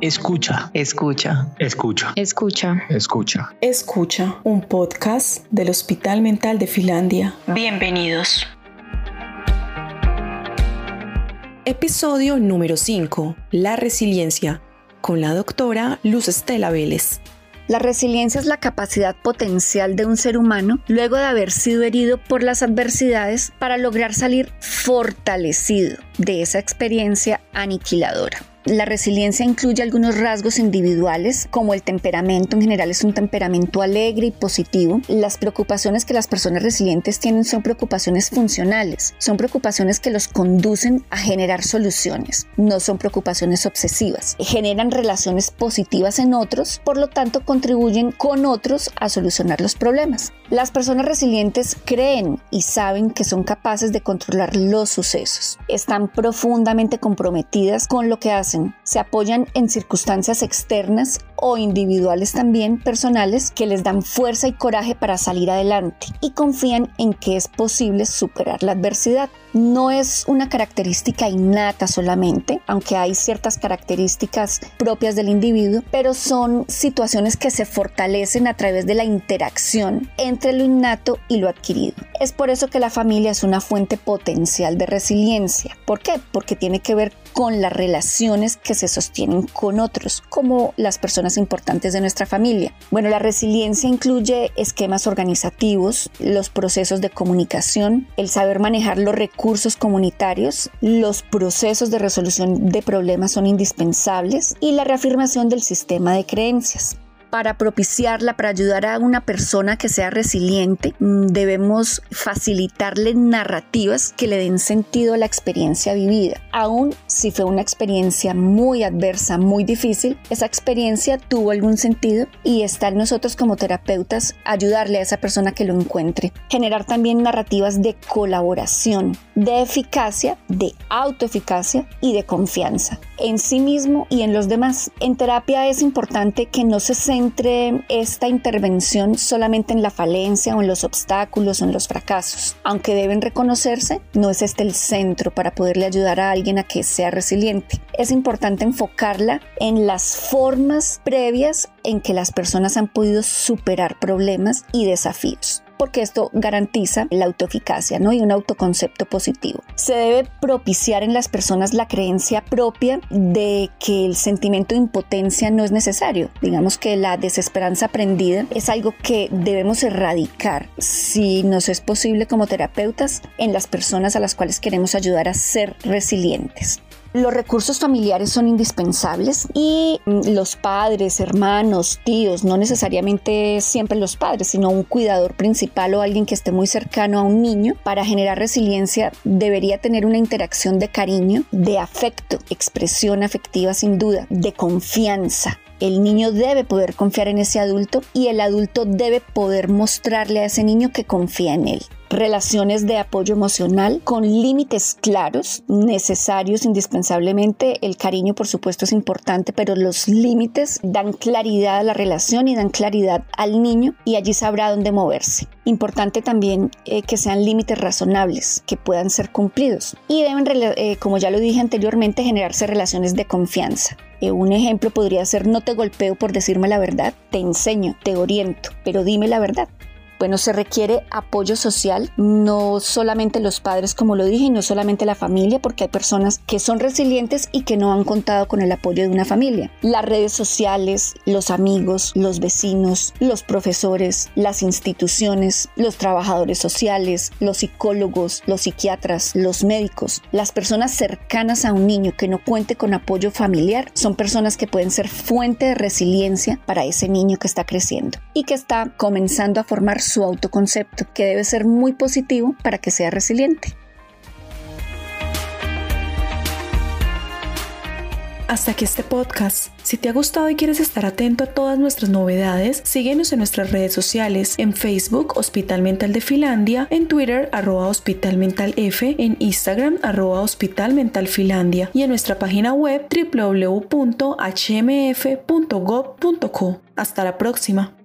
Escucha. Escucha. Escucha. Escucha. Escucha. Escucha, un podcast del Hospital Mental de Finlandia. Bienvenidos. Episodio número 5. La resiliencia. Con la doctora Luz Estela Vélez. La resiliencia es la capacidad potencial de un ser humano luego de haber sido herido por las adversidades para lograr salir fortalecido de esa experiencia aniquiladora. La resiliencia incluye algunos rasgos individuales, como el temperamento en general es un temperamento alegre y positivo. Las preocupaciones que las personas resilientes tienen son preocupaciones funcionales, son preocupaciones que los conducen a generar soluciones, no son preocupaciones obsesivas. Generan relaciones positivas en otros, por lo tanto contribuyen con otros a solucionar los problemas. Las personas resilientes creen y saben que son capaces de controlar los sucesos. Están profundamente comprometidas con lo que hacen assim. Se apoyan en circunstancias externas o individuales también personales que les dan fuerza y coraje para salir adelante y confían en que es posible superar la adversidad. No es una característica innata solamente, aunque hay ciertas características propias del individuo, pero son situaciones que se fortalecen a través de la interacción entre lo innato y lo adquirido. Es por eso que la familia es una fuente potencial de resiliencia. ¿Por qué? Porque tiene que ver con las relaciones que se sostienen con otros, como las personas importantes de nuestra familia. Bueno, la resiliencia incluye esquemas organizativos, los procesos de comunicación, el saber manejar los recursos comunitarios, los procesos de resolución de problemas son indispensables y la reafirmación del sistema de creencias para propiciarla, para ayudar a una persona que sea resiliente, mm, debemos facilitarle narrativas que le den sentido a la experiencia vivida. Aún si fue una experiencia muy adversa, muy difícil, esa experiencia tuvo algún sentido y está en nosotros como terapeutas ayudarle a esa persona que lo encuentre. Generar también narrativas de colaboración, de eficacia, de autoeficacia y de confianza en sí mismo y en los demás. En terapia es importante que no se centre esta intervención solamente en la falencia o en los obstáculos o en los fracasos. Aunque deben reconocerse, no es este el centro para poderle ayudar a alguien a que sea resiliente. Es importante enfocarla en las formas previas en que las personas han podido superar problemas y desafíos porque esto garantiza la autoeficacia ¿no? y un autoconcepto positivo. Se debe propiciar en las personas la creencia propia de que el sentimiento de impotencia no es necesario. Digamos que la desesperanza aprendida es algo que debemos erradicar si nos es posible como terapeutas en las personas a las cuales queremos ayudar a ser resilientes. Los recursos familiares son indispensables y mm, los padres, hermanos, tíos, no necesariamente siempre los padres, sino un cuidador principal o alguien que esté muy cercano a un niño, para generar resiliencia debería tener una interacción de cariño, de afecto, expresión afectiva sin duda, de confianza. El niño debe poder confiar en ese adulto y el adulto debe poder mostrarle a ese niño que confía en él relaciones de apoyo emocional con límites claros, necesarios indispensablemente. El cariño, por supuesto, es importante, pero los límites dan claridad a la relación y dan claridad al niño y allí sabrá dónde moverse. Importante también eh, que sean límites razonables, que puedan ser cumplidos. Y deben, eh, como ya lo dije anteriormente, generarse relaciones de confianza. Eh, un ejemplo podría ser no te golpeo por decirme la verdad, te enseño, te oriento, pero dime la verdad. Bueno, se requiere apoyo social, no solamente los padres, como lo dije, y no solamente la familia, porque hay personas que son resilientes y que no han contado con el apoyo de una familia. Las redes sociales, los amigos, los vecinos, los profesores, las instituciones, los trabajadores sociales, los psicólogos, los psiquiatras, los médicos, las personas cercanas a un niño que no cuente con apoyo familiar, son personas que pueden ser fuente de resiliencia para ese niño que está creciendo y que está comenzando a formar su autoconcepto, que debe ser muy positivo para que sea resiliente. Hasta aquí este podcast. Si te ha gustado y quieres estar atento a todas nuestras novedades, síguenos en nuestras redes sociales, en Facebook Hospital Mental de Finlandia, en Twitter arroba Hospital Mental F, en Instagram arroba Hospital Mental Finlandia y en nuestra página web www.hmf.gov.co. Hasta la próxima.